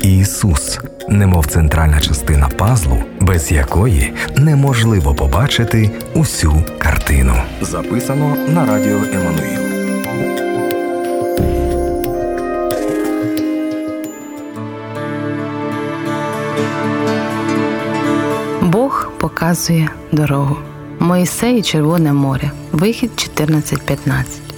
Ісус, немов центральна частина пазлу, без якої неможливо побачити усю картину. Записано на радіо Еммануїл. Бог показує дорогу. Моїсей і Червоне море. Вихід 14.15.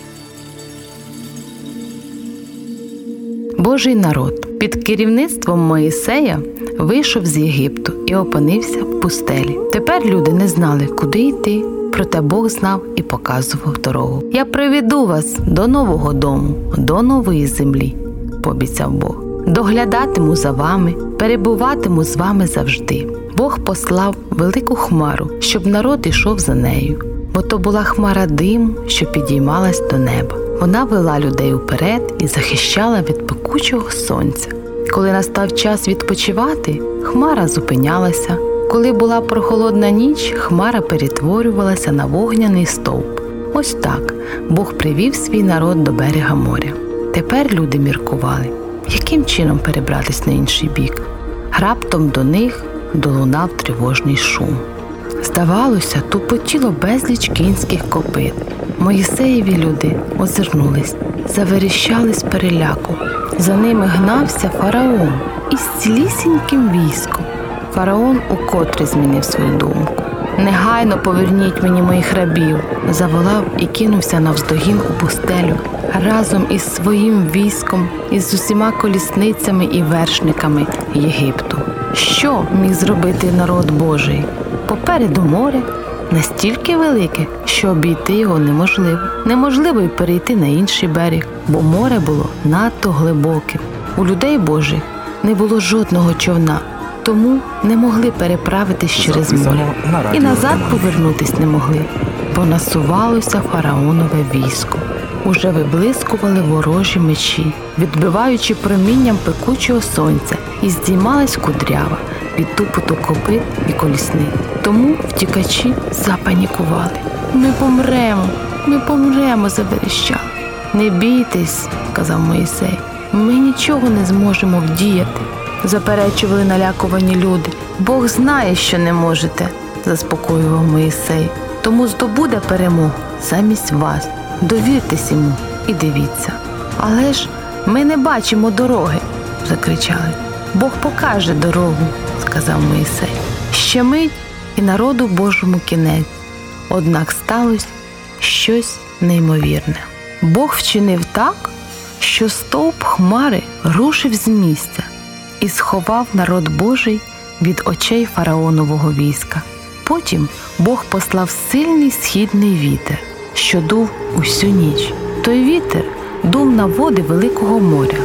Божий народ під керівництвом Моїсея вийшов з Єгипту і опинився в пустелі. Тепер люди не знали, куди йти, проте Бог знав і показував дорогу. Я приведу вас до нового дому, до нової землі, пообіцяв Бог. Доглядатиму за вами, перебуватиму з вами завжди. Бог послав велику хмару, щоб народ ішов за нею, бо то була хмара диму, що підіймалась до неба. Вона вела людей уперед і захищала від пекучого сонця. Коли настав час відпочивати, хмара зупинялася. Коли була прохолодна ніч, хмара перетворювалася на вогняний стовп. Ось так Бог привів свій народ до берега моря. Тепер люди міркували, яким чином перебратись на інший бік. Раптом до них долунав тривожний шум. Здавалося, тупотіло безліч кінських копит. Моїсеєві люди озирнулись, заверіщали з переляку. За ними гнався фараон із цілісіньким військом. Фараон укотре змінив свою думку. Негайно поверніть мені моїх рабів, заволав і кинувся навздогін у пустелю разом із своїм військом, із усіма колісницями і вершниками Єгипту. Що міг зробити народ Божий? Попереду море настільки велике, що обійти його неможливо. Неможливо й перейти на інший берег, бо море було надто глибоким. У людей Божих не було жодного човна, тому не могли переправитись через море і назад повернутись не могли, бо насувалося фараонове військо. Уже виблискували ворожі мечі, відбиваючи промінням пекучого сонця, і здіймалась кудрява від тупоту копит і колісниць. Тому втікачі запанікували. Ми помремо, ми помремо, заверещали. Не бійтесь, казав Моїсей, ми нічого не зможемо вдіяти, заперечували налякувані люди. Бог знає, що не можете, заспокоював Моїсей. Тому здобуде перемогу замість вас. Довіртесь йому і дивіться. Але ж ми не бачимо дороги, закричали. Бог покаже дорогу, сказав Моїсей. Ще мить і народу Божому кінець. Однак сталося щось неймовірне. Бог вчинив так, що стовп хмари рушив з місця і сховав народ Божий від очей фараонового війська. Потім Бог послав сильний східний вітер, що дув усю ніч. Той вітер дув на води Великого моря,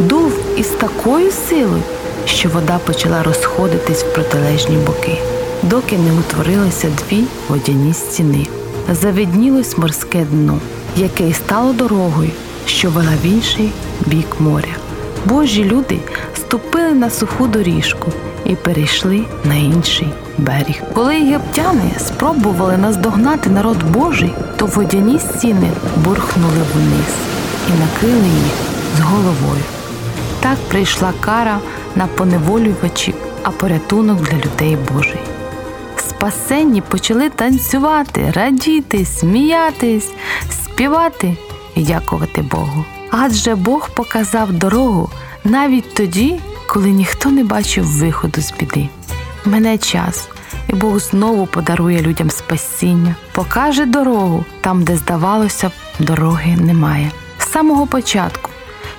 дув із такою силою, що вода почала розходитись в протилежні боки, доки не утворилися дві водяні стіни. Завиднілось морське дно, яке й стало дорогою, що вела в інший бік моря. Божі люди ступили на суху доріжку і перейшли на інший берег. Коли єгиптяни спробували наздогнати народ Божий, то водяні стіни бурхнули вниз і накрили їх з головою. Так прийшла кара на поневолювачів, а порятунок для людей Божий. Спасенні почали танцювати, радіти, сміятись, співати і дякувати Богу. Адже Бог показав дорогу навіть тоді, коли ніхто не бачив виходу з біди. Мене час, і Бог знову подарує людям спасіння, покаже дорогу там, де здавалося дороги немає. З самого початку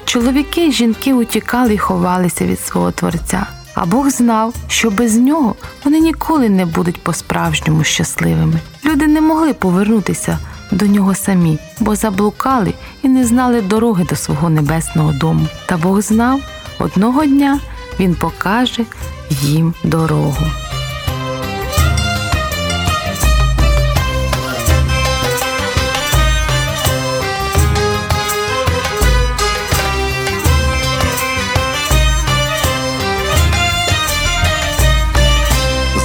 чоловіки і жінки утікали і ховалися від свого Творця. А Бог знав, що без нього вони ніколи не будуть по-справжньому щасливими. Люди не могли повернутися до нього самі, бо заблукали і не знали дороги до свого небесного дому. Та Бог знав, одного дня Він покаже їм дорогу.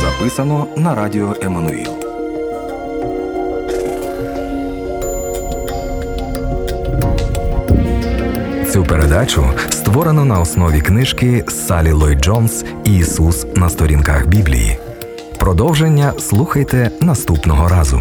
Записано на радіо Еммануїл. Цю передачу створено на основі книжки Салі Ллойд Джонс Ісус на сторінках Біблії. Продовження слухайте наступного разу.